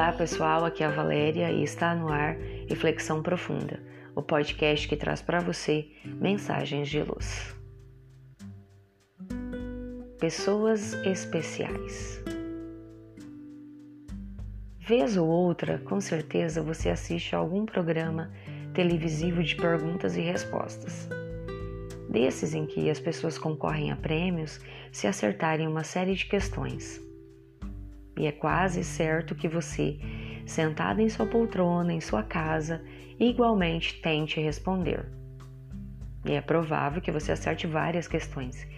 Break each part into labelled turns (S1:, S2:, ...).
S1: Olá pessoal, aqui é a Valéria e está no ar Reflexão Profunda, o podcast que traz para você mensagens de luz. Pessoas especiais. Vez ou outra, com certeza você assiste a algum programa televisivo de perguntas e respostas. Desses em que as pessoas concorrem a prêmios se acertarem uma série de questões. E é quase certo que você, sentado em sua poltrona, em sua casa, igualmente tente responder. E é provável que você acerte várias questões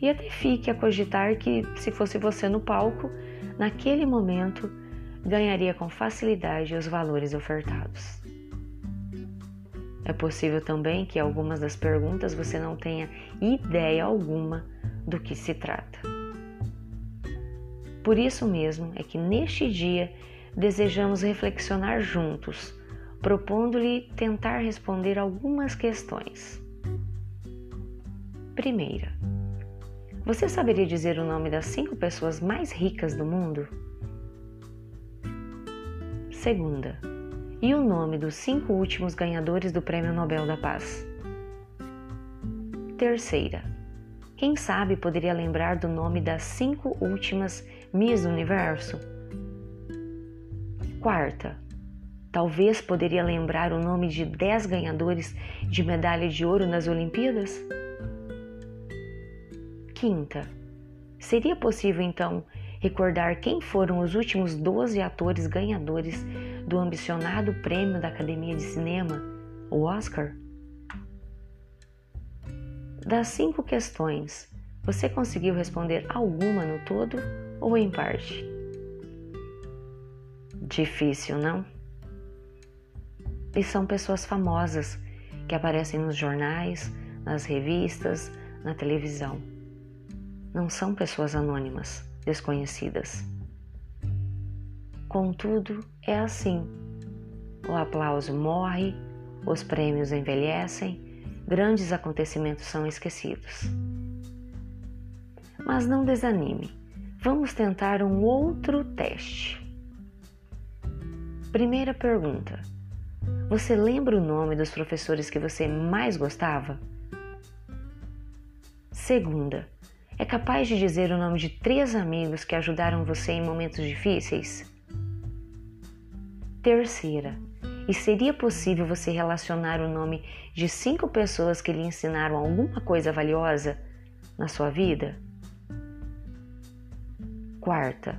S1: e até fique a cogitar que, se fosse você no palco, naquele momento ganharia com facilidade os valores ofertados. É possível também que algumas das perguntas você não tenha ideia alguma do que se trata. Por isso mesmo é que neste dia desejamos reflexionar juntos, propondo-lhe tentar responder algumas questões. Primeira, você saberia dizer o nome das cinco pessoas mais ricas do mundo? Segunda, e o nome dos cinco últimos ganhadores do Prêmio Nobel da Paz? Terceira, quem sabe poderia lembrar do nome das cinco últimas Miss Universo? Quarta, talvez poderia lembrar o nome de dez ganhadores de medalha de ouro nas Olimpíadas? Quinta, seria possível então recordar quem foram os últimos 12 atores ganhadores do ambicionado prêmio da Academia de Cinema, o Oscar? Das cinco questões, você conseguiu responder alguma no todo ou em parte? Difícil, não? E são pessoas famosas que aparecem nos jornais, nas revistas, na televisão. Não são pessoas anônimas desconhecidas. Contudo, é assim. O aplauso morre, os prêmios envelhecem, grandes acontecimentos são esquecidos. Mas não desanime, vamos tentar um outro teste. Primeira pergunta: Você lembra o nome dos professores que você mais gostava? Segunda: é capaz de dizer o nome de três amigos que ajudaram você em momentos difíceis? Terceira, e seria possível você relacionar o nome de cinco pessoas que lhe ensinaram alguma coisa valiosa na sua vida? Quarta,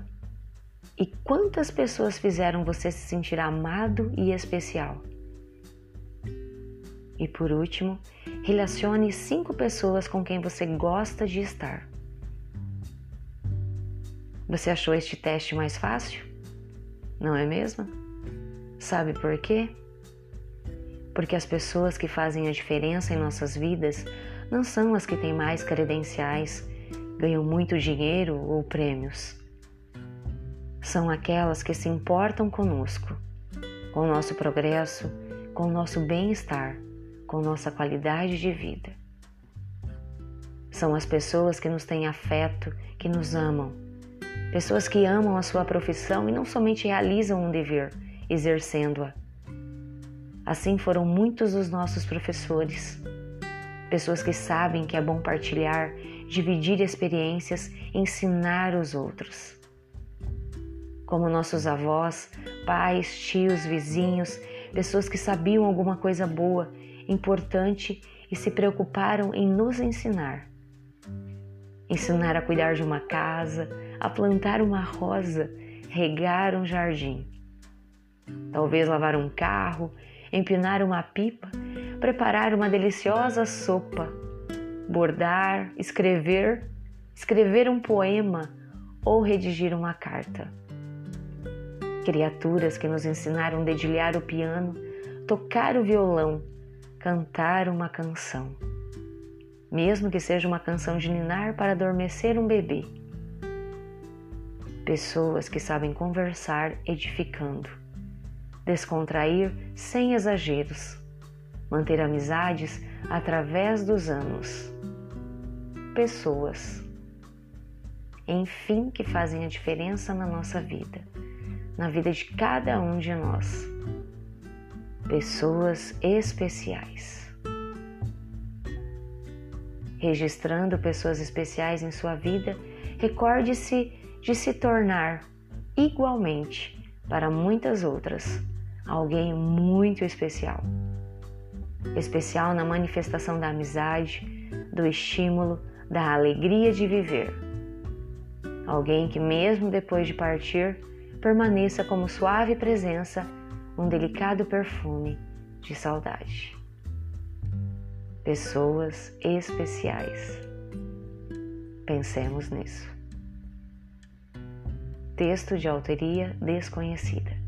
S1: e quantas pessoas fizeram você se sentir amado e especial? E por último, relacione cinco pessoas com quem você gosta de estar. Você achou este teste mais fácil? Não é mesmo? Sabe por quê? Porque as pessoas que fazem a diferença em nossas vidas não são as que têm mais credenciais, ganham muito dinheiro ou prêmios. São aquelas que se importam conosco, com o nosso progresso, com o nosso bem-estar, com nossa qualidade de vida. São as pessoas que nos têm afeto, que nos amam Pessoas que amam a sua profissão e não somente realizam um dever, exercendo-a. Assim foram muitos dos nossos professores. Pessoas que sabem que é bom partilhar, dividir experiências, ensinar os outros. Como nossos avós, pais, tios, vizinhos, pessoas que sabiam alguma coisa boa, importante e se preocuparam em nos ensinar. Ensinar a cuidar de uma casa, a plantar uma rosa, regar um jardim. Talvez lavar um carro, empinar uma pipa, preparar uma deliciosa sopa, bordar, escrever, escrever um poema ou redigir uma carta. Criaturas que nos ensinaram a dedilhar o piano, tocar o violão, cantar uma canção. Mesmo que seja uma canção de ninar para adormecer um bebê pessoas que sabem conversar edificando, descontrair sem exageros, manter amizades através dos anos. Pessoas, enfim, que fazem a diferença na nossa vida, na vida de cada um de nós. Pessoas especiais. Registrando pessoas especiais em sua vida, recorde-se de se tornar igualmente para muitas outras alguém muito especial. Especial na manifestação da amizade, do estímulo, da alegria de viver. Alguém que, mesmo depois de partir, permaneça como suave presença, um delicado perfume de saudade. Pessoas especiais. Pensemos nisso. Texto de autoria desconhecida.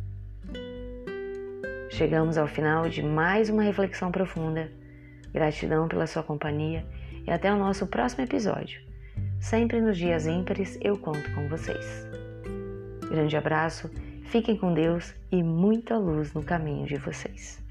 S1: Chegamos ao final de mais uma reflexão profunda. Gratidão pela sua companhia e até o nosso próximo episódio. Sempre nos dias ímpares eu conto com vocês. Grande abraço, fiquem com Deus e muita luz no caminho de vocês.